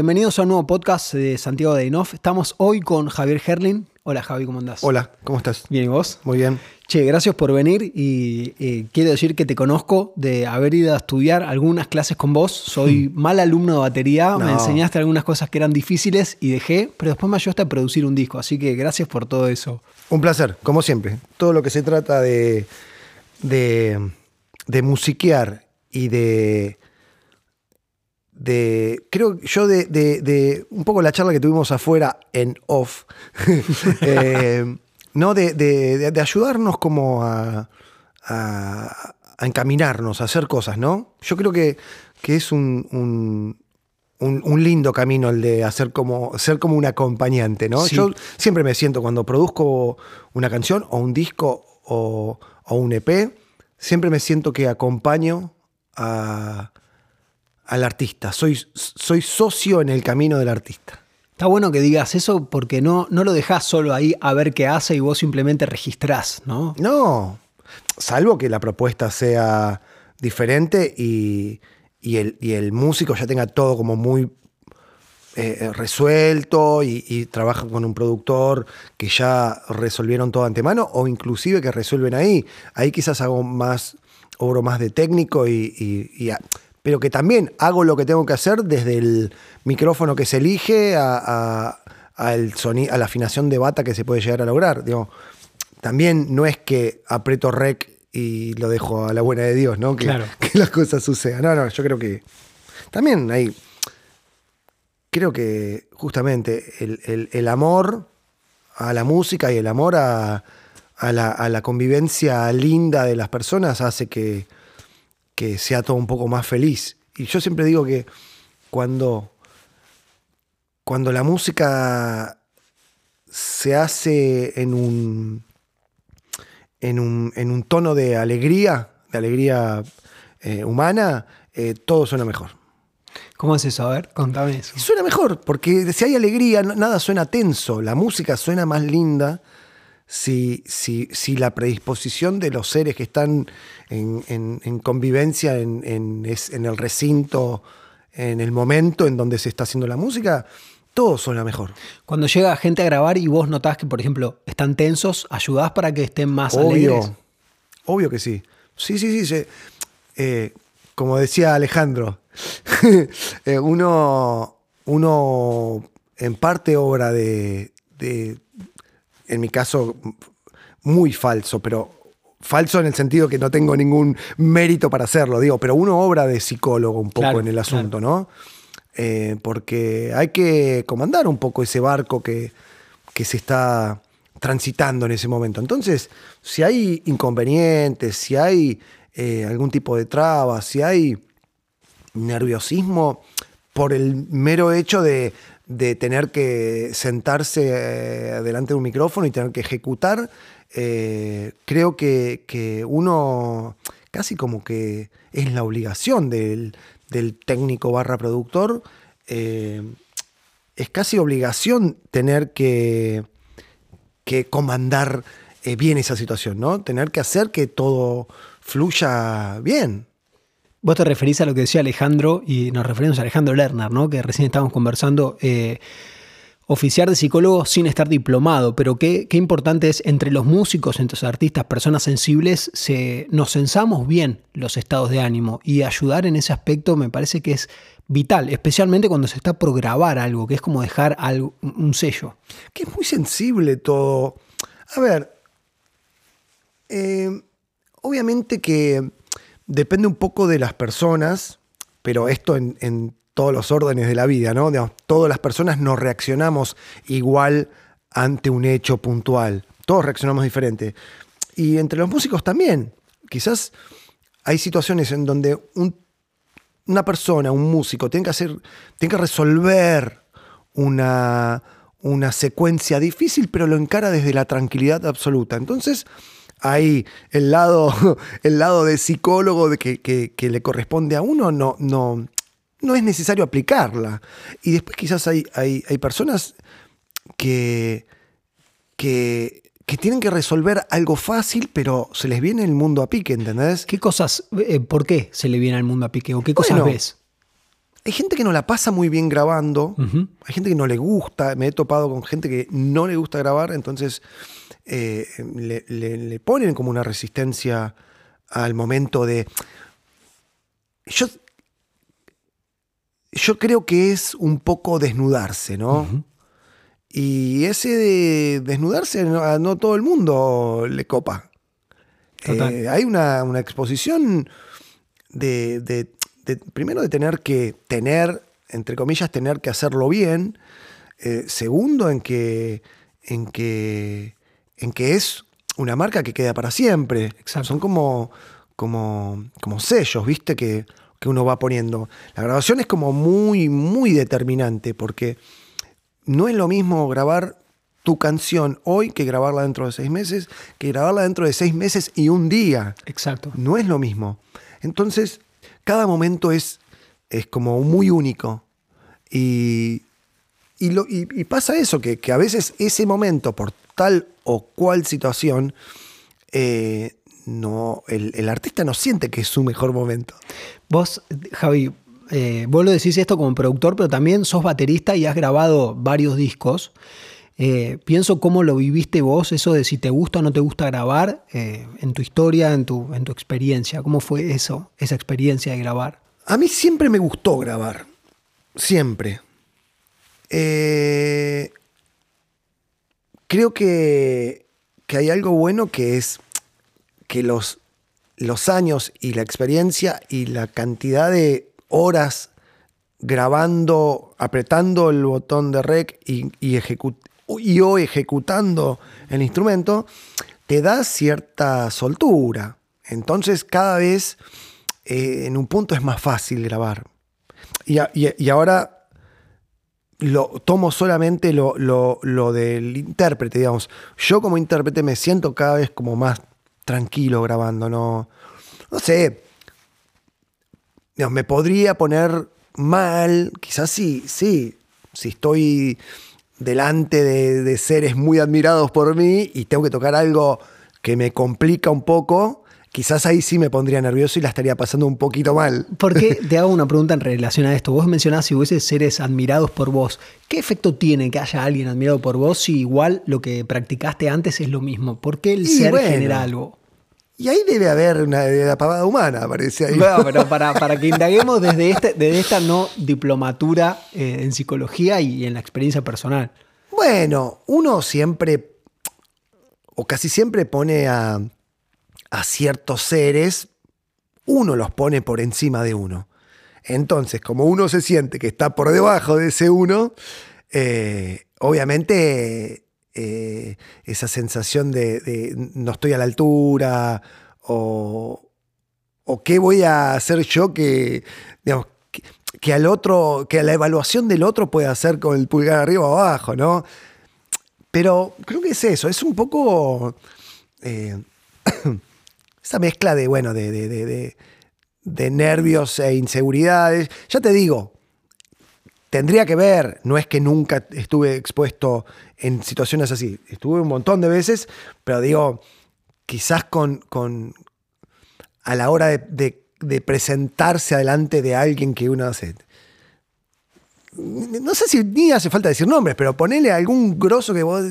Bienvenidos a un nuevo podcast de Santiago de Inoff. Estamos hoy con Javier Herlin. Hola Javi, ¿cómo andás? Hola, ¿cómo estás? Bien, ¿y vos? Muy bien. Che, gracias por venir y eh, quiero decir que te conozco de haber ido a estudiar algunas clases con vos. Soy mal alumno de batería, me enseñaste algunas cosas que eran difíciles y dejé, pero después me ayudaste a producir un disco, así que gracias por todo eso. Un placer, como siempre. Todo lo que se trata de, de, de musiquear y de. De creo yo de, de- de un poco la charla que tuvimos afuera en off. eh, no, de, de- ayudarnos como a, a- a encaminarnos, a hacer cosas, ¿no? Yo creo que, que es un, un- un- un lindo camino el de hacer como, ser como un acompañante, ¿no? Sí. Yo siempre me siento cuando produzco una canción o un disco o, o un EP, siempre me siento que acompaño a- al artista. Soy, soy socio en el camino del artista. Está bueno que digas eso porque no, no lo dejás solo ahí a ver qué hace y vos simplemente registrás, ¿no? No, salvo que la propuesta sea diferente y, y el, y el músico ya tenga todo como muy eh, resuelto y, y trabaja con un productor que ya resolvieron todo antemano o inclusive que resuelven ahí. Ahí quizás hago más, obro más de técnico y, y- y a- pero que también hago lo que tengo que hacer desde el micrófono que se elige a, a- al soni- a la afinación de bata que se puede llegar a lograr. Digo, también no es que aprieto rec y lo dejo a la buena de Dios, ¿no? Que, Claro. que las cosas sucedan. No, no, yo creo que también hay. Creo que justamente el, el- el amor a la música y el amor a, a la, a la convivencia linda de las personas hace que, que sea todo un poco más feliz. Y yo siempre digo que cuando, cuando la música se hace en un, en un, en un tono de alegría, de alegría eh, humana, eh, todo suena mejor. ¿Cómo es eso? A ver, contame eso. Y suena mejor, porque si hay alegría, nada suena tenso. La música suena más linda si, si, si la predisposición de los seres que están en, en- en convivencia en, en- el recinto, en el momento en donde se está haciendo la música, todo suena mejor. Cuando llega gente a grabar y vos notás que, por ejemplo, están tensos, ¿ayudás para que estén más Obvio, alegres? obvio que sí. Sí, sí, sí. eh, como decía Alejandro, eh, uno, uno en parte obra de, de, en mi caso, muy falso, pero falso en el sentido que no tengo ningún mérito para hacerlo, digo, pero uno obra de psicólogo un poco Claro, en el asunto, ¿no? Eh, porque hay que comandar un poco ese barco que, que se está transitando en ese momento. Entonces, si hay inconvenientes, si hay eh, algún tipo de traba, si hay nerviosismo por el mero hecho de, de tener que sentarse eh, delante de un micrófono y tener que ejecutar, eh, creo que, que uno casi como que es la obligación del, del técnico barra productor, eh, es casi obligación tener que, que comandar bien esa situación, ¿no? Tener que hacer que todo fluya bien. Vos te referís a lo que decía Alejandro, y nos referimos a Alejandro Lerner, ¿no? Que recién estábamos conversando. eh, oficiar de psicólogo sin estar diplomado, pero qué, qué importante es entre los músicos, entre los artistas, personas sensibles, se, nos censamos bien los estados de ánimo y ayudar en ese aspecto me parece que es vital, especialmente cuando se está por algo, que es como dejar algo, un sello. que es muy sensible todo. A ver, eh, obviamente que depende un poco de las personas, pero esto en, todos los órdenes de la vida, ¿no? Todas las personas no reaccionamos igual ante un hecho puntual. Todos reaccionamos diferente. Y entre los músicos también. Quizás hay situaciones en donde un- una persona, un músico, tiene que hacer, que resolver una, una secuencia difícil, pero lo encara desde la tranquilidad absoluta. Entonces, ahí el lado, el lado de psicólogo de que, que- que le corresponde a uno no, no, no es necesario aplicarla. Y después quizás hay, hay, hay personas que, que, que tienen que resolver algo fácil, pero se les viene el mundo a pique, ¿entendés? ¿Qué cosas, eh, por qué se le viene al mundo a pique o qué cosas Bueno, ves? Hay gente que no la pasa muy bien grabando, hay gente que no le gusta, me he topado con gente que no le gusta grabar, entonces eh, le, le- le ponen como una resistencia al momento de... Yo, yo creo que es un poco desnudarse, ¿no? Y ese de desnudarse no, todo el mundo le copa. Eh, hay una, una exposición de, de- de- primero de tener que tener, entre comillas, tener que hacerlo bien. Eh, segundo, en que, en, que, en que es una marca que queda para siempre. Exacto. Son como, como, como sellos, ¿viste? Que, que uno va poniendo. La grabación es como muy, muy determinante porque no es lo mismo grabar tu canción hoy que grabarla dentro de seis meses, que grabarla dentro de seis meses y un día. Exacto. No es lo mismo. Entonces, cada momento es, es como muy único. Y, y, pasa eso, que, que a veces ese momento, por tal o cual situación, eh, no, el, el artista no siente que es su mejor momento. Vos, Javi, eh, vos lo decís esto como productor, pero también sos baterista y has grabado varios discos. Eh, pienso cómo lo viviste vos, eso de si te gusta o no te gusta grabar, eh, en tu historia, en tu, en tu experiencia. ¿Cómo fue eso, esa experiencia de grabar? A mí siempre me gustó grabar. Siempre. Eh, creo que, que hay algo bueno que es que los, los años y la experiencia y la cantidad de horas grabando, apretando el botón de rec y, y, ejecu- y o ejecutando el instrumento, te da cierta soltura. Entonces cada vez eh, en un punto es más fácil grabar. Y, ahora lo, tomo solamente lo, lo- lo del intérprete, digamos. Yo como intérprete me siento cada vez como más tranquilo grabando, no, no sé. Digamos, me podría poner mal, quizás sí, sí, si estoy delante de, de seres muy admirados por mí y tengo que tocar algo que me complica un poco, quizás ahí sí me pondría nervioso y la estaría pasando un poquito mal. ¿Por qué? Te hago una pregunta en relación a esto. Vos mencionás si hubiese seres admirados por vos. ¿Qué efecto tiene que haya alguien admirado por vos si igual lo que practicaste antes es lo mismo? ¿Por qué el Y ser bueno. genera algo? Y ahí debe haber una, una pavada humana, parece ahí. Bueno, pero para, para que indaguemos desde, este, desde esta no diplomatura eh, en psicología y en la experiencia personal. Bueno, uno siempre, o casi siempre pone a, a ciertos seres, uno los pone por encima de uno. Entonces, como uno se siente que está por debajo de ese uno, eh, obviamente eh, esa sensación de, no estoy a la altura o, qué voy a hacer yo que, digamos, que, al otro, que a la evaluación del otro puede hacer con el pulgar arriba o abajo, ¿no? Pero creo que es eso, es un poco eh, esa mezcla de, bueno, de- de nervios e inseguridades. Ya te digo, tendría que ver, no es que nunca estuve expuesto en situaciones así, estuve un montón de veces, pero digo, quizás con, con a la hora de, de- de presentarse adelante de alguien que uno hace. No sé si ni hace falta decir nombres, pero ponele a algún grosso que vos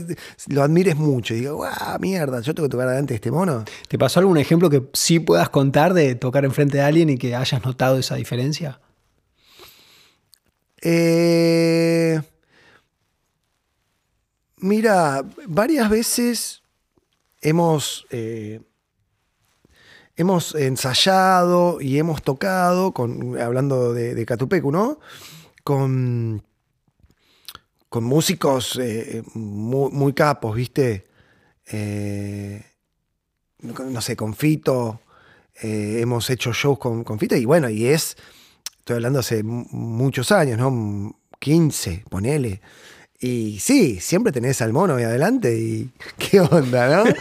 lo admires mucho y digo, guau, mierda, yo tengo que tocar adelante de este mono. ¿Te pasó algún ejemplo que sí puedas contar de tocar enfrente de alguien y que hayas notado esa diferencia? Eh, mira, varias veces hemos, eh, hemos ensayado y hemos tocado, hablando de, Catupecu, ¿no? Con, con músicos eh, muy, capos, ¿viste? Eh, no sé, con Fito. hemos hecho shows con, con Fito y bueno, y es estoy hablando hace mu- muchos años, ¿no? 15, ponele. Y sí, siempre tenés al mono ahí adelante y qué onda, ¿no?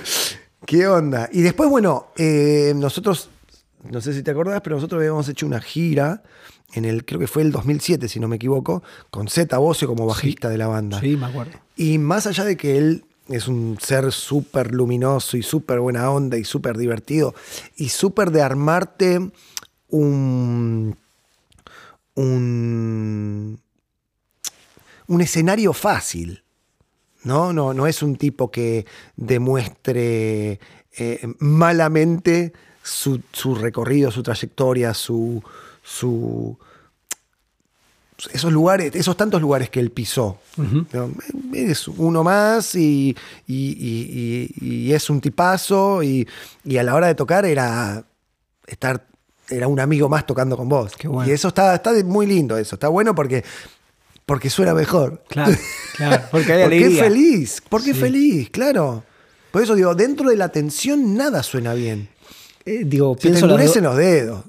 qué onda. Y después, bueno, eh, nosotros, no sé si te acordás, pero nosotros habíamos hecho una gira en el, creo que fue el 2007, si no me equivoco, con Zeta Bocio como bajista de la banda. Sí, me acuerdo. Y más allá de que él es un ser súper luminoso y súper buena onda y súper divertido y súper de armarte un, un, un escenario fácil. ¿no? No, no es un tipo que demuestre eh, malamente su, su, recorrido, su trayectoria, su, su, esos lugares, esos tantos lugares que él pisó. Es uno más y, y, es un tipazo y, a la hora de tocar era estar era un amigo más tocando con vos. Y eso está, está muy lindo eso, está bueno porque porque suena mejor. Claro, claro. Porque hay porque es feliz, porque es feliz, claro. Por eso digo, dentro de la tensión nada suena bien. Eh, digo, Se te endurecen los dedos.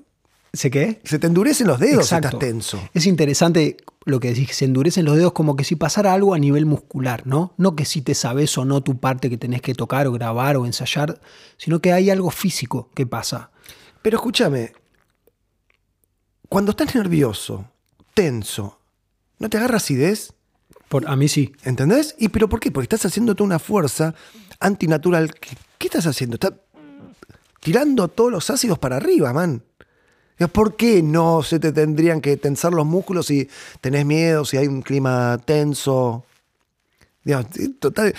¿Se qué? Se te endurecen los dedos si estás tenso. Es interesante lo que decís, se endurecen los dedos como que si pasara algo a nivel muscular, ¿no? No que si te sabes o no tu parte que tenés que tocar o grabar o ensayar, sino que hay algo físico que pasa. Pero escúchame, cuando estás nervioso, tenso, ¿No te agarra acidez? Por, a mí sí. ¿Entendés? ¿Y pero por qué? Porque estás haciendo toda una fuerza antinatural. ¿Qué, qué estás haciendo? Estás tirando todos los ácidos para arriba, man. ¿Por qué no se te tendrían que tensar los músculos si tenés miedo, si hay un clima tenso? total,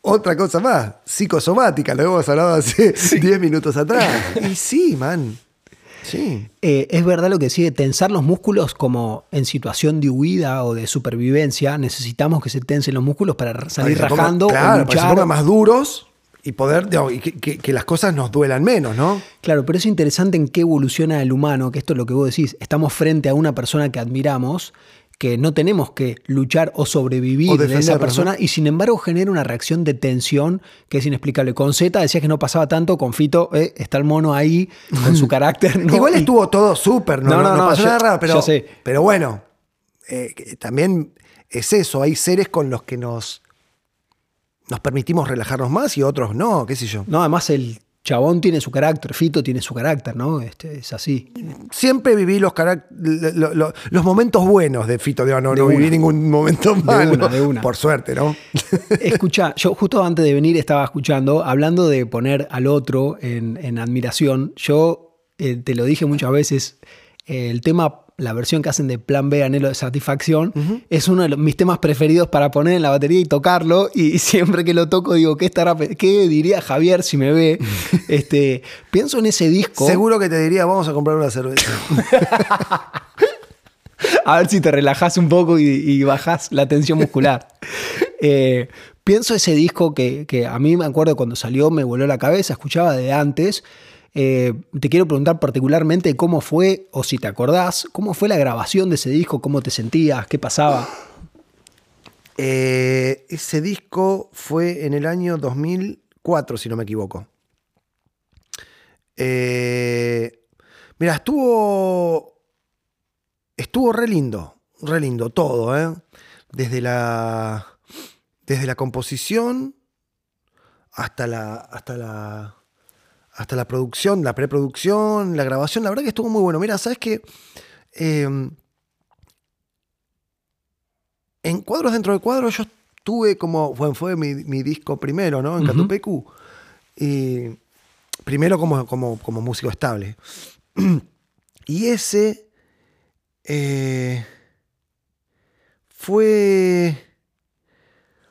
otra cosa más, psicosomática, lo hemos hablado hace 10 minutos atrás. y sí, man. Sí. Eh, es verdad lo que sigue, tensar los músculos como en situación de huida o de supervivencia, necesitamos que se tensen los músculos para salir rajando. claro, para que se pongan más duros y poder, y que, las cosas nos duelan menos, ¿no? Claro, pero es interesante en qué evoluciona el humano, que esto es lo que vos decís, estamos frente a una persona que admiramos que no tenemos que luchar o sobrevivir de esa persona y sin embargo genera una reacción de tensión que es inexplicable. Con Z decías que no pasaba tanto, con Fito eh, está el mono ahí con su carácter. Igual estuvo todo súper, no, no, pasó nada raro, pero, pero bueno, eh, también es eso, hay seres con los que nos, nos permitimos relajarnos más y otros no, qué sé yo. No, además el Chabón tiene su carácter, Fito tiene su carácter, ¿no? Este, es así. Siempre viví los, los momentos buenos de Fito, no, no viví ningún momento malo. De una, Por suerte, ¿no? Escucha, yo justo antes de venir estaba escuchando, hablando de poner al otro en, admiración, yo eh, te lo dije muchas veces, el tema la versión que hacen de Plan B, Anhelo de Satisfacción, es uno de mis temas preferidos para poner en la batería y tocarlo. Y siempre que lo toco digo, ¿qué, estará, qué diría Javier si me ve? este, pienso en ese disco. Seguro que te diría, vamos a comprar una cerveza. a ver si te relajas un poco y, y bajás la tensión muscular. Eh, pienso ese disco que, que a mí me acuerdo cuando salió, me voló la cabeza, escuchaba de antes. Eh, te quiero preguntar particularmente cómo fue, o si te acordás, cómo fue la grabación de ese disco, cómo te sentías, qué pasaba. Eh, ese disco fue en el año 2004, si no me equivoco. Eh, mira, estuvo. Estuvo re lindo, re lindo todo, ¿eh? Desde la. Desde la composición hasta la. hasta la hasta la producción, la preproducción, la grabación, la verdad que estuvo muy bueno. Mira, ¿sabes qué? Em, en cuadros dentro de cuadros yo tuve como, bueno, fue mi, disco primero, ¿no? En Catupecu. Y primero como, como, como músico estable. y ese eh, fue,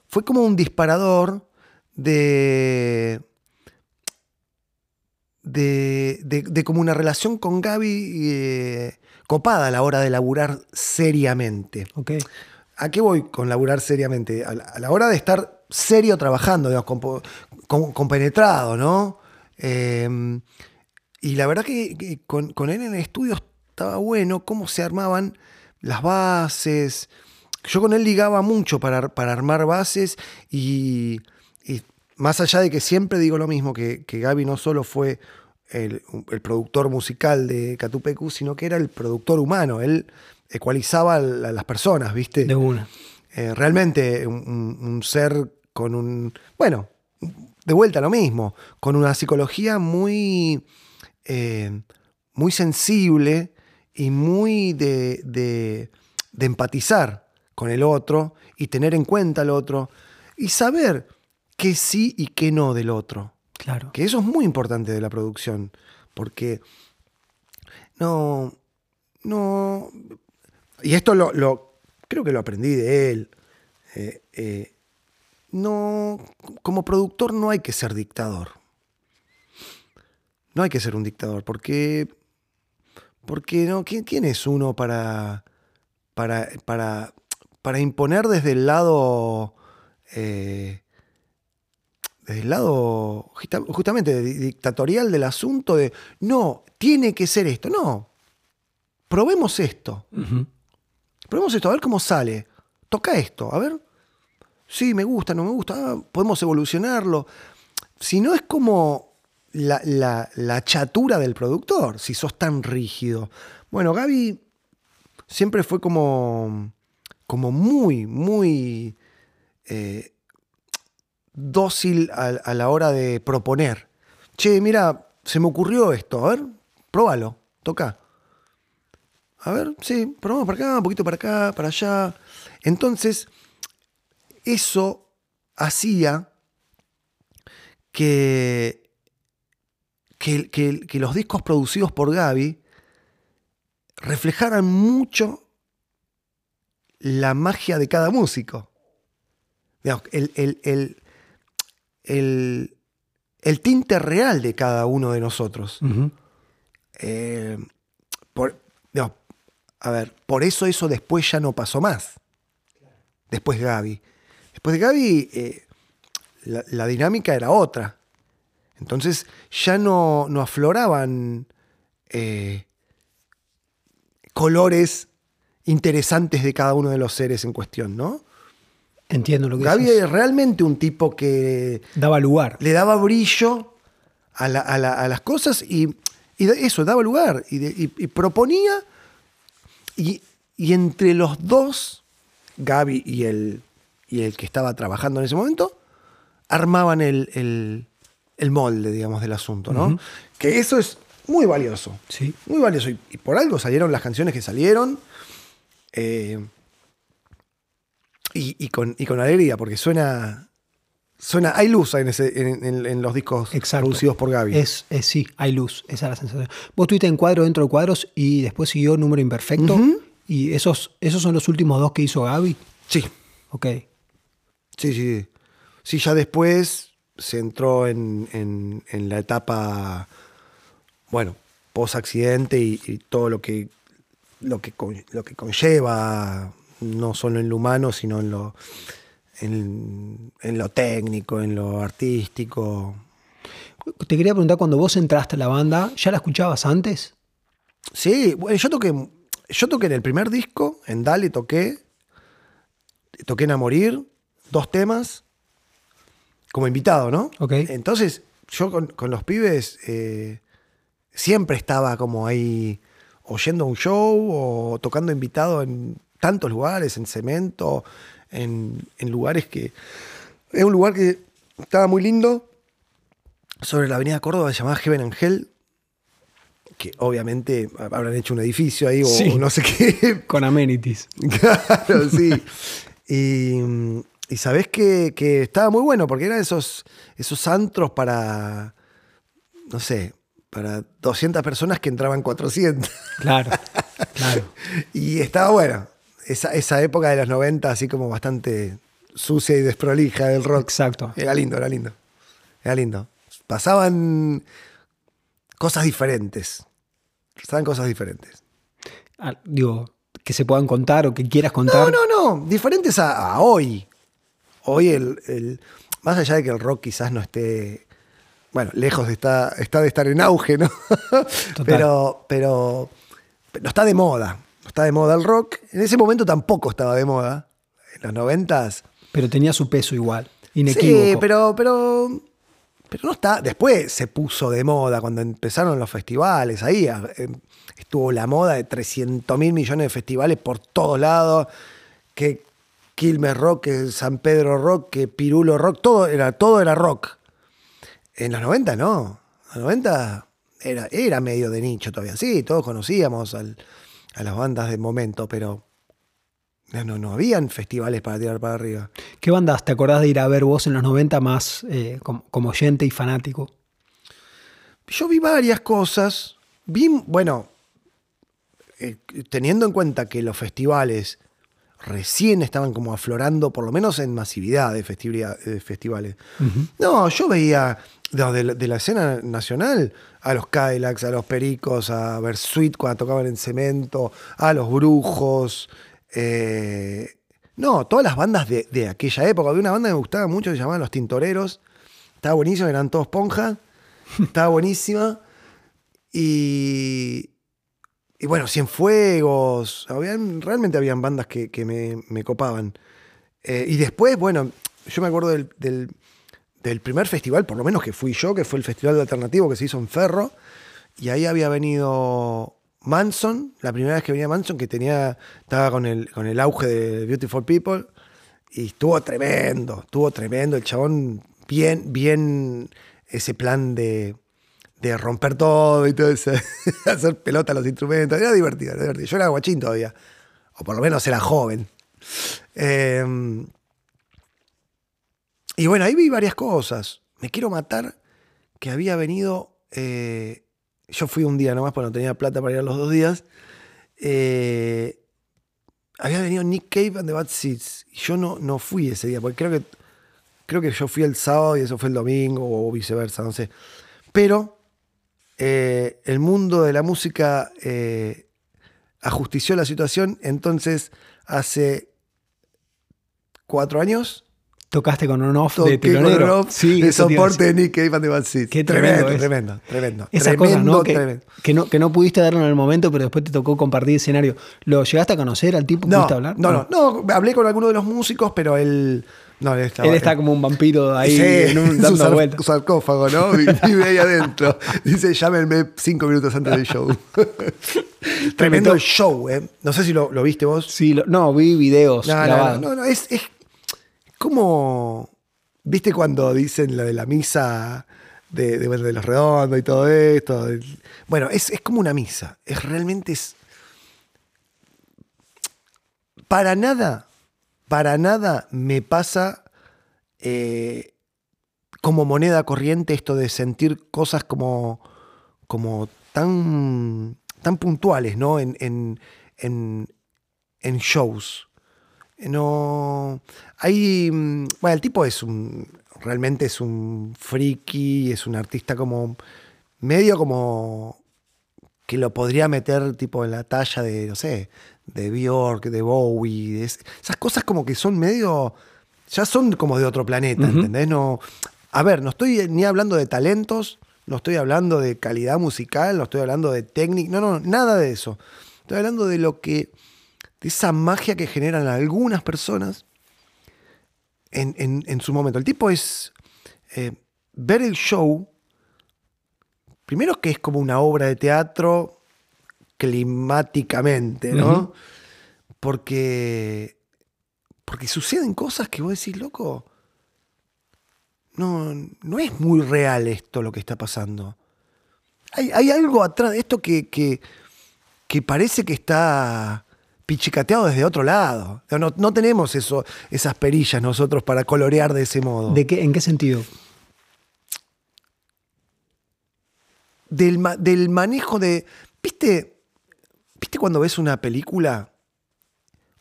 fue como un disparador de de, como una relación con Gaby eh, copada a la hora de laburar seriamente. Okay. ¿A qué voy con laburar seriamente? A la, hora de estar serio trabajando, digamos, compenetrado, ¿no? Em, y la verdad que, con, él en el estudio estaba bueno cómo se armaban las bases. Yo con él ligaba mucho para, para armar bases y, más allá de que siempre digo lo mismo, que, que Gaby no solo fue el, productor musical de Catupecu, sino que era el productor humano. Él ecualizaba a las personas, ¿viste? De una. Eh, realmente un, ser con un. Bueno, de vuelta lo mismo, con una psicología muy. Eh, muy sensible y muy de, de, de empatizar con el otro y tener en cuenta al otro y saber qué sí y qué no del otro. Claro. Que eso es muy importante de la producción, porque no, no, y esto lo, lo- creo que lo aprendí de él. eh, eh, no, como productor no hay que ser dictador. No hay que ser un dictador, porque, porque no, ¿quién, quién es uno para, para, para, para imponer desde el lado, eh, desde el lado justa- justamente di- dictatorial del asunto de, no, tiene que ser esto, no, probemos esto. Probemos esto, a ver cómo sale. Toca esto, a ver. Sí, me gusta, no me gusta. ah, podemos evolucionarlo. Si no es como la, la- la chatura del productor, si sos tan rígido. Bueno, Gaby siempre fue como, como muy, muy eh, dócil a, a la hora de proponer. Che, mira, se me ocurrió esto, a ver, próbalo, toca. A ver, sí, probamos para acá, un poquito para acá, para allá. Entonces, eso hacía que, que, que- que los discos producidos por Gaby reflejaran mucho la magia de cada músico. El, el- el- el- el tinte real de cada uno de nosotros. Eh, por, no, a ver, por eso eso después ya no pasó más. Después de Gaby. Después de Gaby, eh, la, la dinámica era otra. Entonces ya no, no afloraban eh, colores interesantes de cada uno de los seres en cuestión, ¿no? Entiendo lo que Gaby es realmente un tipo que Daba lugar. le daba brillo a, la- a la- a las cosas y, eso, daba lugar y, de- y- y proponía. Y, entre los dos, Gaby y el, y el que estaba trabajando en ese momento, armaban el, el- el molde, digamos, del asunto, ¿no? Que eso es muy valioso. Sí. Muy valioso. Y, y por algo salieron las canciones que salieron. eh, y, y con, y con alegría, porque suena. Suena, hay luz en, ese- en- en- en los discos Exacto. producidos por Gaby. Es, es- sí, hay luz, esa es la sensación. Vos estuviste en cuadro dentro de cuadros y después siguió número imperfecto. Y esos, esos son los últimos dos que hizo Gaby. Sí, Ok. sí, sí. Sí, ya después se entró en, en- la etapa, bueno, post accidente y, y todo lo que, lo, que con- lo que conlleva, no solo en lo humano, sino en lo, en, en lo técnico, en lo artístico. Te quería preguntar, cuando vos entraste a la banda, ¿ya la escuchabas antes? Sí, bueno, yo toqué, yo toqué en el primer disco, en Dale toqué, toqué en A Morir, dos temas, como invitado, ¿no? Ok. Entonces, yo con, con los pibes eh, siempre estaba como ahí oyendo un show o tocando invitado en tantos lugares, en cemento, en, en lugares que... Es un lugar que estaba muy lindo, sobre la avenida Córdoba, se llamaba Heaven and Hell, que obviamente habrán hecho un edificio ahí o, Sí. o no sé qué. Con amenities. claro, sí. Y, y sabés que, que estaba muy bueno porque eran esos, esos antros para, no sé, para 200 personas que entraban 400. Claro, claro. Y estaba bueno. Esa, esa época de los 90, así como bastante sucia y desprolija del rock. Exacto. Era lindo, era lindo. Era lindo. Pasaban cosas diferentes. Pasaban cosas diferentes. Ah, digo, que se puedan contar o que quieras contar. No, no, no. Diferentes a, a hoy. Hoy el, el- Más allá de que el rock quizás no esté. Bueno, lejos de está, está de estar en auge, ¿no? Pero, pero. No está de moda. No está de moda el rock. En ese momento tampoco estaba de moda. En los noventas. Pero tenía su peso igual. Inequívoco. Sí, pero, pero, pero no está. Después se puso de moda cuando empezaron los festivales. Ahí eh, estuvo la moda de 300 mil millones de festivales por todos lados. Que Quilmes Rock, que San Pedro Rock, que Pirulo Rock, todo era, todo era rock. En los 90 no. En los 90 era, era medio de nicho todavía. Sí, todos conocíamos al- a las bandas del momento, pero no, no, no habían festivales para tirar para arriba. ¿Qué bandas te acordás de ir a ver vos en los 90 más eh, como, como oyente y fanático? Yo vi varias cosas. Vi, bueno, eh, teniendo en cuenta que los festivales recién estaban como aflorando, por lo menos en masividad de, festivales. No, yo veía de, la- de la escena nacional a los Cadillacs, a los Pericos, a Versuit cuando tocaban en cemento, a los Brujos. eh, no, todas las bandas de, de aquella época. Había una banda que me gustaba mucho que se llamaba Los Tintoreros. Estaba buenísima, eran todos ponja. Estaba buenísima. Y, y bueno, Cienfuegos. Habían, realmente habían bandas que, que me, me copaban. Eh, y después, bueno, yo me acuerdo del, del- del primer festival, por lo menos que fui yo, que fue el Festival de Alternativo que se hizo en Ferro. Y ahí había venido Manson, la primera vez que venía Manson, que tenía, estaba con el, con el auge de Beautiful People. Y estuvo tremendo, estuvo tremendo. El chabón, bien, bien ese plan de, de romper todo y todo hacer pelota a los instrumentos. Era divertido, era divertido. Yo era guachín todavía. O por lo menos era joven. Eh, y bueno, ahí vi varias cosas. Me quiero matar que había venido. eh, yo fui un día nomás porque no tenía plata para ir a los dos días. eh, había venido Nick Cave and the Bad Seeds. Yo no, no fui ese día, porque creo que, creo que yo fui el sábado y eso fue el domingo, o viceversa, no sé. Pero eh, el mundo de la música ajustició la situación, entonces hace cuatro años Tocaste con un off de toqué con telonero. off sí, de soporte de Nick Cave and the Bad Seeds. Qué tremendo tremendo, tremendo, tremendo. Esas tremendo, cosas, ¿no? Que, no, que no pudiste darlo en el momento, pero después te tocó compartir escenario. ¿Lo llegaste a conocer al tipo? No, ¿Pudiste hablar? no, no, no, hablé con alguno de los músicos, pero él. No, él estaba. Él está como un vampiro ahí Sí, en un- dando vueltas. sarcófago, ¿no? Vi- Vive ahí adentro. Dice, llámenme cinco minutos antes del show. Tremendo el show, ¿eh? No sé si lo, lo viste vos. Sí, lo- no, vi videos No, no, no, no, no, es, es como. ¿Viste cuando dicen lo de la misa de, de, de los redondos y todo esto? Bueno, es, es como una misa. Es realmente es. Para nada, para nada me pasa eh, como moneda corriente esto de sentir cosas como, como tan, tan puntuales, ¿no? En, en, en shows. No. Hay. mm, Bueno, el tipo es un. Realmente es un friki, es un artista como. medio como. que lo podría meter tipo en la talla de, no sé, de Bjork, de Bowie. de es- esas cosas como que son medio. ya son como de otro planeta, Ujú. ¿entendés? No. A ver, no estoy ni hablando de talentos, no estoy hablando de calidad musical, no estoy hablando de técnica, no, no, nada de eso. Estoy hablando de lo que de esa magia que generan algunas personas en, en- en su momento. El tipo es eh, ver el show, primero que es como una obra de teatro climáticamente, ¿no? Porque, porque suceden cosas que vos decís, loco, no, no es muy real esto lo que está pasando. Hay, hay algo atrás de esto que, que, que parece que está pichicateado desde otro lado. No, no- tenemos eso, esas perillas nosotros para colorear de ese modo. ¿De qué, ¿En qué sentido? del, del manejo de. ¿Viste? ¿Viste cuando ves una película?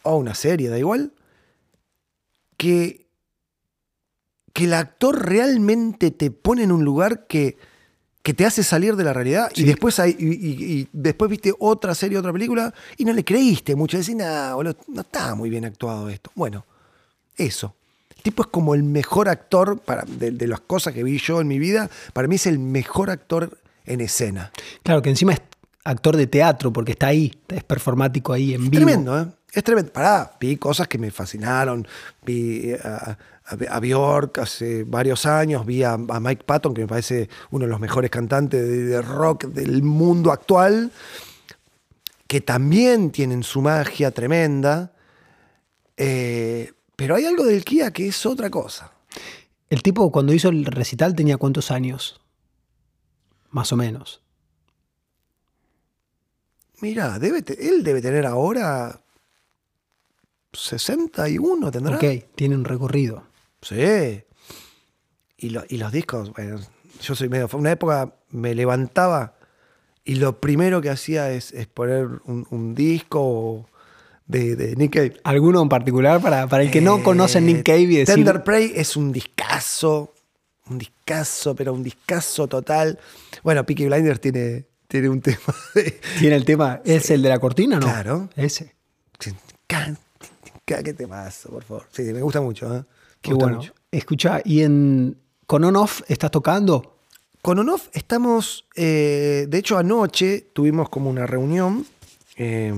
O una serie, da igual. Que. Que el actor realmente te pone en un lugar que. Que te hace salir de la realidad. Y después hay, y, y- y después viste otra serie, otra película, y no le creíste mucho. Decís, nah, boludo, no está muy bien actuado esto. Bueno, eso. El tipo es como el mejor actor para, de, de las cosas que vi yo en mi vida. Para mí es el mejor actor en escena. Claro, que encima es actor de teatro, porque está ahí, es performático ahí en Es vivo. tremendo, ¿eh? Es tremendo. Pará, vi cosas que me fascinaron. Vi a, a, Bjork hace varios años, vi a, a Mike Patton, que me parece uno de los mejores cantantes de, de rock del mundo actual, que también tienen su magia tremenda. Eh, pero hay algo del Kia que es otra cosa. El tipo cuando hizo el recital tenía cuántos años? Más o menos. Mira, debe te- él debe tener ahora 61, ¿tendrá? Ok, tiene un recorrido. Sí. Y, lo- y los discos, bueno, yo soy medio. Fue una época, me levantaba y lo primero que hacía es, es poner un, un disco de, de, Nick Cave. ¿Alguno en particular para, para el que no Eh, conoce Nick Cave y decir... Tender Prey es un discazo, un discazo, pero un discazo total. Bueno, Peaky Blinders tiene, tiene un tema de... ¿Tiene el tema? ¿Es el de la cortina no? Claro. Ese. ¿Qué temazo, por favor? Sí, me gusta mucho. ¿eh? Qué gusta bueno. mucho. Escucha, ¿y en con On Off estás tocando? Con Onoff estamos, eh, de hecho anoche tuvimos como una reunión eh,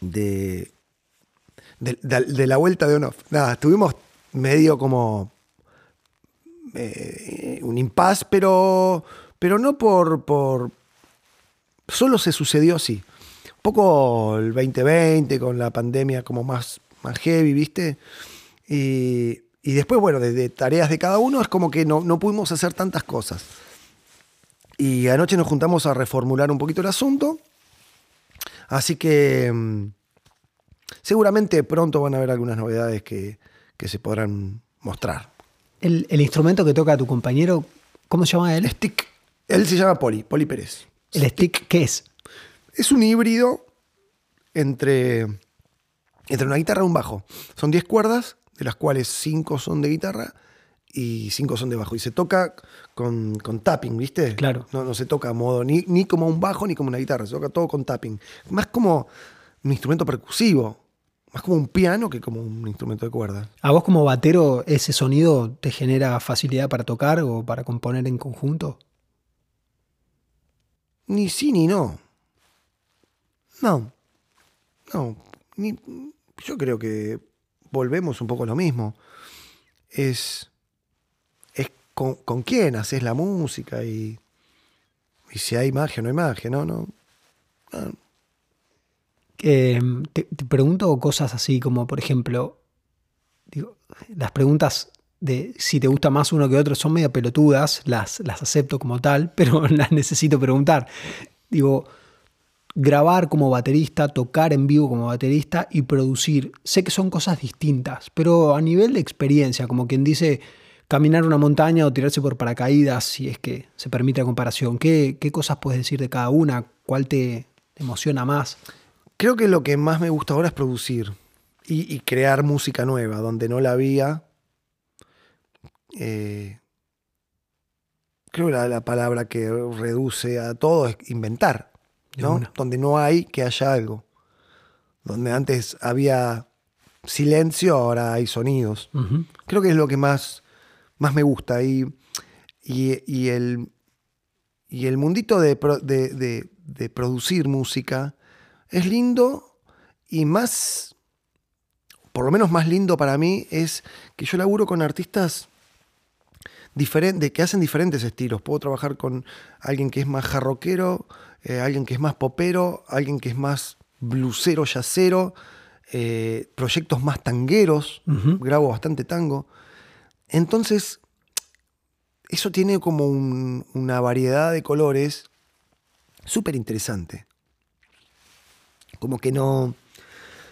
de, de, de- de la vuelta de Onoff. Nada, estuvimos medio como eh, un impas, pero, pero no por, por... Solo se sucedió así. Un poco el 2020 con la pandemia como más, más heavy, ¿viste? Y, y después, bueno, de, de tareas de cada uno es como que no, no pudimos hacer tantas cosas. Y anoche nos juntamos a reformular un poquito el asunto. Así que mm, seguramente pronto van a haber algunas novedades que, que se podrán mostrar. El, el instrumento que toca tu compañero, ¿cómo se llama él? Stick. Él se llama Poli, Poli Pérez. El stick, ¿qué es? Es un híbrido entre, entre una guitarra y un bajo. Son 10 cuerdas, de las cuales 5 son de guitarra y 5 son de bajo. Y se toca con, con tapping, ¿viste? Claro. No, no se toca a modo ni, ni como un bajo ni como una guitarra, se toca todo con tapping. Más como un instrumento percusivo, más como un piano que como un instrumento de cuerda. ¿A vos como batero ese sonido te genera facilidad para tocar o para componer en conjunto? Ni sí ni no. No. No. Ni- yo creo que volvemos un poco a lo mismo. Es. Es con, con quién haces la música y. Y si hay magia o no hay magia, ¿no? no. Eh, te, te pregunto cosas así como, por ejemplo, digo, las preguntas de si te gusta más uno que otro son medio pelotudas, las, las acepto como tal, pero las necesito preguntar. Digo, grabar como baterista, tocar en vivo como baterista y producir, sé que son cosas distintas, pero a nivel de experiencia, como quien dice, caminar una montaña o tirarse por paracaídas, si es que se permite la comparación, ¿qué, qué cosas puedes decir de cada una? ¿Cuál te emociona más? Creo que lo que más me gusta ahora es producir y, crear música nueva, donde no la había. Eh, creo que la, la palabra que reduce a todo es inventar, Donde no hay que haya algo. Donde antes había silencio, ahora hay sonidos. Creo que es lo que más, más me gusta. Y, y- y el, y el mundito de, pro- de- de- de producir música es lindo y más, por lo menos más lindo para mí, es que yo laburo con artistas diferentes, que hacen diferentes estilos. Puedo trabajar con alguien que es más jarroquero, eh, alguien que es más popero, alguien que es más blusero, yacero, eh, proyectos más tangueros, grabo bastante tango. Entonces, eso tiene como un- una variedad de colores súper interesante. Como que no...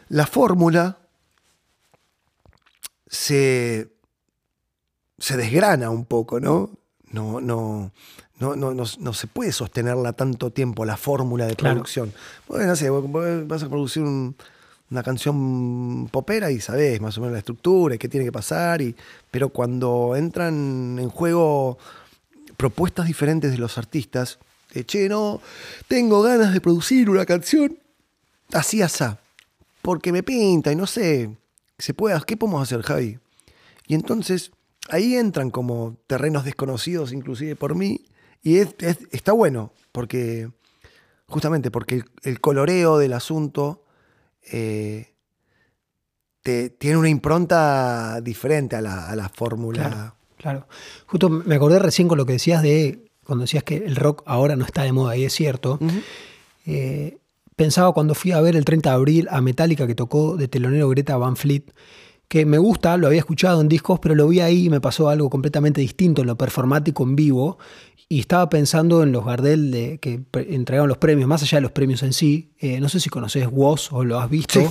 La fórmula se, se desgrana un poco, ¿no? No, no, no, no, no, no se puede sostenerla tanto tiempo, la fórmula de producción. Bueno, no sé, vas a producir un- una canción popera y sabés más o menos la estructura y qué tiene que pasar, y, pero cuando entran en juego propuestas diferentes de los artistas, de, che, no, tengo ganas de producir una canción así, asá, porque me pinta y no sé, se puede, ¿qué podemos hacer, Javi? Y entonces ahí entran como terrenos desconocidos, inclusive por mí, y es- es- está bueno, porque justamente porque el, el coloreo del asunto eh, te- tiene una impronta diferente a la, a la fórmula. Claro, claro. Justo me acordé recién con lo que decías de cuando decías que el rock ahora no está de moda, y es cierto. Eh, pensaba cuando fui a ver el 30 de abril a Metallica que tocó de telonero Greta Van Fleet, que me gusta, lo había escuchado en discos, pero lo vi ahí y me pasó algo completamente distinto en lo performático en vivo. Y estaba pensando en los Gardel de, que entregaron los premios, más allá de los premios en sí. Eh, no sé si conoces Woz o lo has visto. Sí.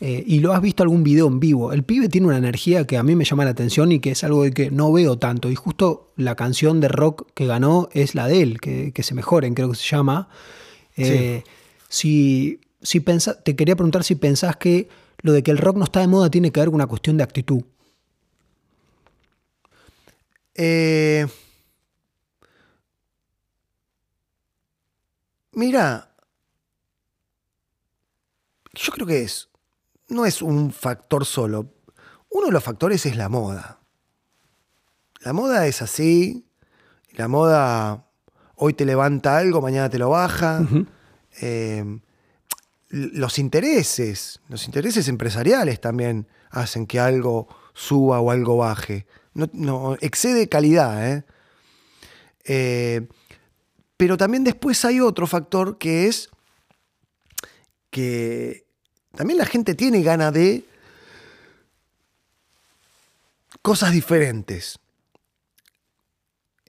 eh, y lo has visto algún video en vivo. El pibe tiene una energía que a mí me llama la atención y que es algo de que no veo tanto. Y justo la canción de rock que ganó es la de él, que, se mejoren, creo que se llama. Eh, si, si te quería preguntar si pensás que lo de que el rock no está de moda tiene que ver con una cuestión de actitud. Eh, mira, yo creo que es, no es un factor solo. Uno de los factores es la moda. La moda es así, la moda hoy te levanta algo, mañana te lo baja. Eh, los intereses, los intereses empresariales también hacen que algo suba o algo baje. No, excede calidad. ¿eh? Eh, pero también después hay otro factor que es que también la gente tiene ganas de cosas diferentes.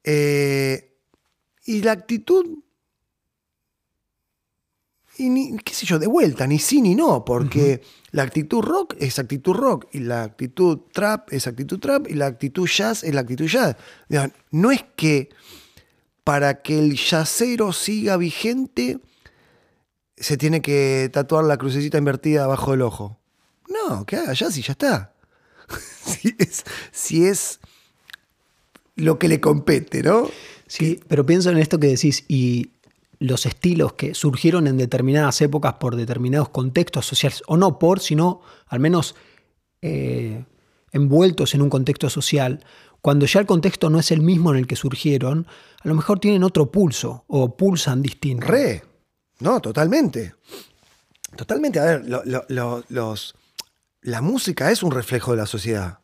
Eh, y la actitud, y ni, qué sé yo, de vuelta, ni sí ni no, porque la actitud rock es actitud rock, y la actitud trap es actitud trap, y la actitud jazz es la actitud jazz. No es que para que el jazzero siga vigente se tiene que tatuar la crucecita invertida abajo del ojo. No, que haga jazz y ya está. si, es, lo que le compete, ¿no? Sí, pero pienso en esto que decís y los estilos que surgieron en determinadas épocas por determinados contextos sociales, o no por, sino al menos eh, envueltos en un contexto social, cuando ya el contexto no es el mismo en el que surgieron, a lo mejor tienen otro pulso o pulsan distinto. Re, no, totalmente. Totalmente. A ver, los, la música es un reflejo de la sociedad.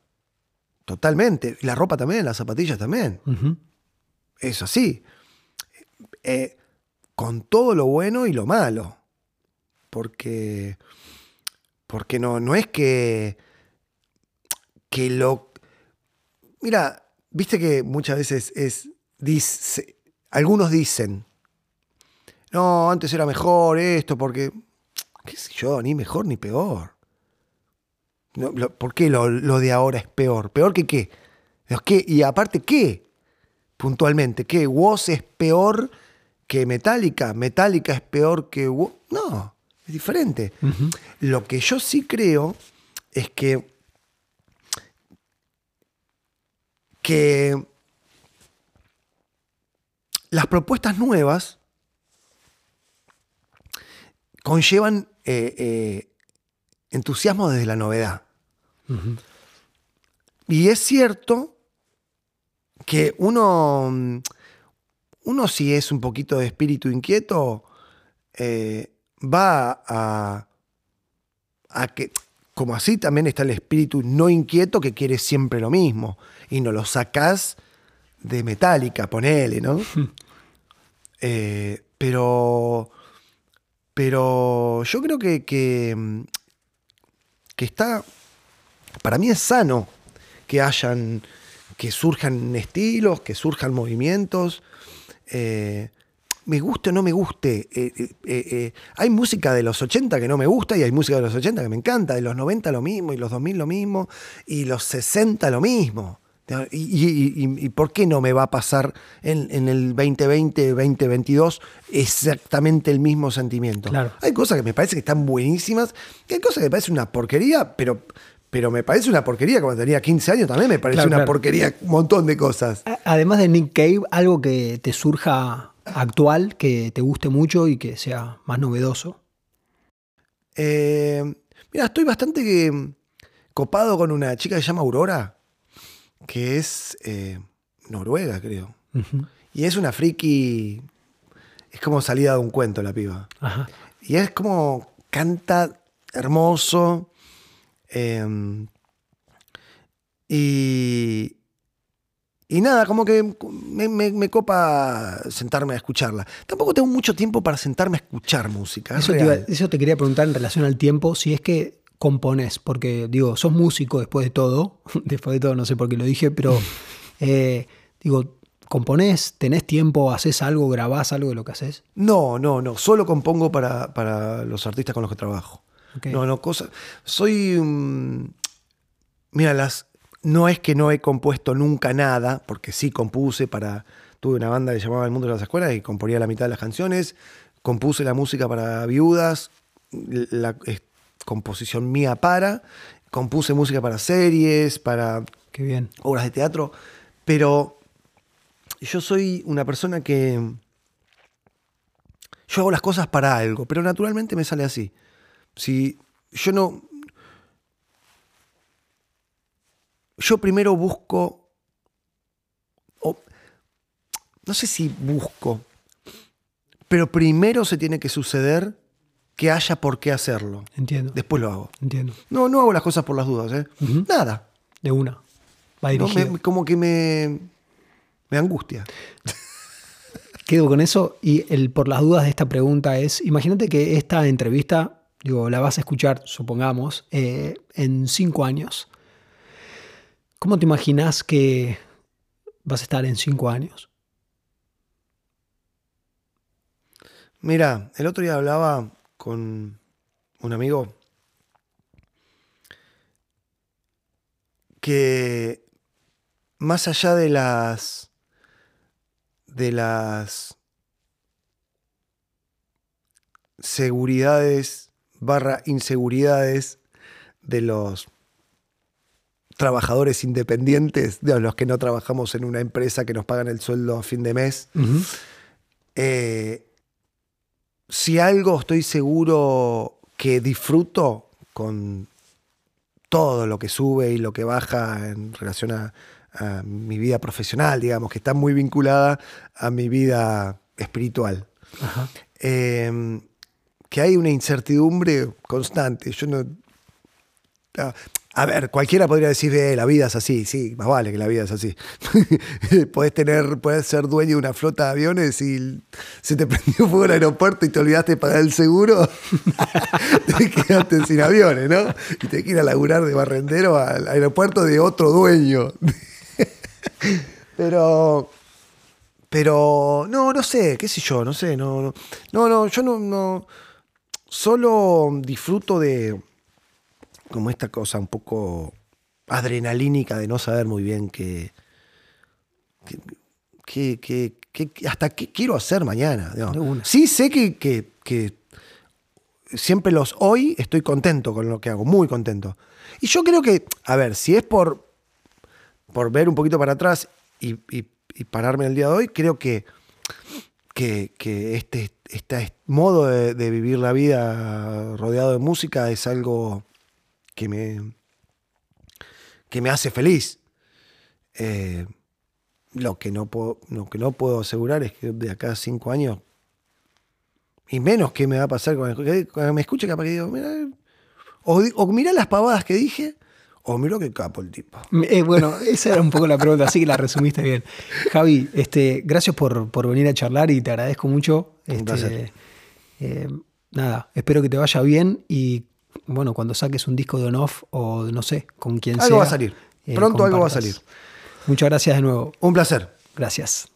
Totalmente. La ropa también, las zapatillas también. Es así. Eh, con todo lo bueno y lo malo. Porque, porque no, no es que, que lo... Mira, viste que muchas veces es... Dice, algunos dicen, no, antes era mejor esto, porque, qué sé yo, ni mejor ni peor. ¿Por qué lo, de ahora es peor? ¿Peor que qué? ¿Qué? Y aparte, ¿qué? Puntualmente, ¿qué? ¿Woz es peor que Metallica, Metallica es peor que... No, es diferente. Lo que yo sí creo es que, que las propuestas nuevas conllevan eh, eh, entusiasmo desde la novedad. Y es cierto que uno mm, uno si es un poquito de espíritu inquieto, eh, va a, a que, como así también está el espíritu no inquieto que quiere siempre lo mismo, y no lo sacás de metálica, ponele, ¿no? Eh, pero, pero yo creo que, que, que está, para mí es sano que hayan, que surjan estilos, que surjan movimientos, eh, me guste o no me guste. Eh, eh, hay música de los 80 que no me gusta y hay música de los 80 que me encanta, de los 90 lo mismo y los 2000 lo mismo y los 60 lo mismo. ¿Y, por qué no me va a pasar en, el 2020, 2022 exactamente el mismo sentimiento? Hay cosas que me parece que están buenísimas, y hay cosas que me parecen una porquería, pero, pero me parece una porquería. Cuando tenía 15 años también me parece una porquería un montón de cosas. Además de Nick Cave, algo que te surja actual, que te guste mucho y que sea más novedoso. Eh, mira, estoy bastante copado con una chica que se llama Aurora, que es eh, noruega, creo. Y es una friki. Es como salida de un cuento la piba. Y es como canta hermoso. Em, y, y nada, como que me, copa sentarme a escucharla. Tampoco tengo mucho tiempo para sentarme a escuchar música. Eso te, quería preguntar en relación al tiempo, si es que compones, porque digo, sos músico después de todo, después de todo no sé por qué lo dije, pero eh, digo, ¿componés? ¿Tenés tiempo? ¿Haces algo? ¿Grabás algo de lo que haces? No, no, no, solo compongo para, para los artistas con los que trabajo. No, no, cosas. Soy. mm, mira, las. No es que no he compuesto nunca nada, porque sí compuse para. Tuve una banda que se llamaba El Mundo de las Escuelas y componía la mitad de las canciones. Compuse la música para viudas, la es composición mía para. Compuse música para series, para Qué bien. obras de teatro, pero yo soy una persona que yo hago las cosas para algo, pero naturalmente me sale así. Si yo no yo primero busco no sé si busco, pero primero se tiene que suceder que haya por qué hacerlo. Entiendo. Después lo hago. Entiendo. No, no hago las cosas por las dudas, ¿eh? Nada. De una. Va No, me- como que me, me angustia. Quedo con eso y el por las dudas de esta pregunta es, imagínate que esta entrevista, digo, la vas a escuchar, supongamos, eh, en cinco años. ¿Cómo te imaginas que vas a estar en cinco años? Mira, el otro día hablaba con un amigo que más allá de las de las seguridades barra inseguridades de los trabajadores independientes, de los que no trabajamos en una empresa que nos pagan el sueldo a fin de mes, eh, si algo estoy seguro que disfruto con todo lo que sube y lo que baja en relación a, a mi vida profesional, digamos, que está muy vinculada a mi vida espiritual. Ajá. Eh, que hay una incertidumbre constante. Yo no. A- ver, cualquiera podría decir, "Eh, la vida es así, sí, más vale que la vida es así. podés tener, podés ser dueño de una flota de aviones y se te prendió fuego el aeropuerto y te olvidaste de pagar el seguro, te quedaste sin aviones, ¿no? Y te que ir a laburar de barrendero al aeropuerto de otro dueño. Pero. Pero. No, no sé, qué sé yo, no sé, no. No, no, yo no. Solo disfruto de. Como esta cosa un poco adrenalínica de no saber muy bien qué. qué, qué- hasta qué quiero hacer mañana. Sí sé que, que- que siempre los hoy estoy contento con lo que hago, muy contento. Y yo creo que, a ver, si es por, por ver un poquito para atrás y, y- y pararme el día de hoy, creo que, que, que este, este modo de, vivir la vida rodeado de música es algo que me, que me hace feliz. Eh, lo, que no puedo, lo que no puedo asegurar es que de acá a cinco años, y menos qué me va a pasar cuando, me escuche, capaz que digo, mira, o, o mirá las pavadas que dije, o mirá qué capo el tipo. Eh, bueno, esa era un poco la pregunta, así que la resumiste bien. Javi, este, gracias por, por venir a charlar y te agradezco mucho. Un Este, placer. eh, nada, espero que te vaya bien y bueno, cuando saques un disco de on-off o no sé, con quien sea. Algo va a salir. eh, Pronto algo va a salir. Muchas gracias de nuevo. Un placer. Gracias.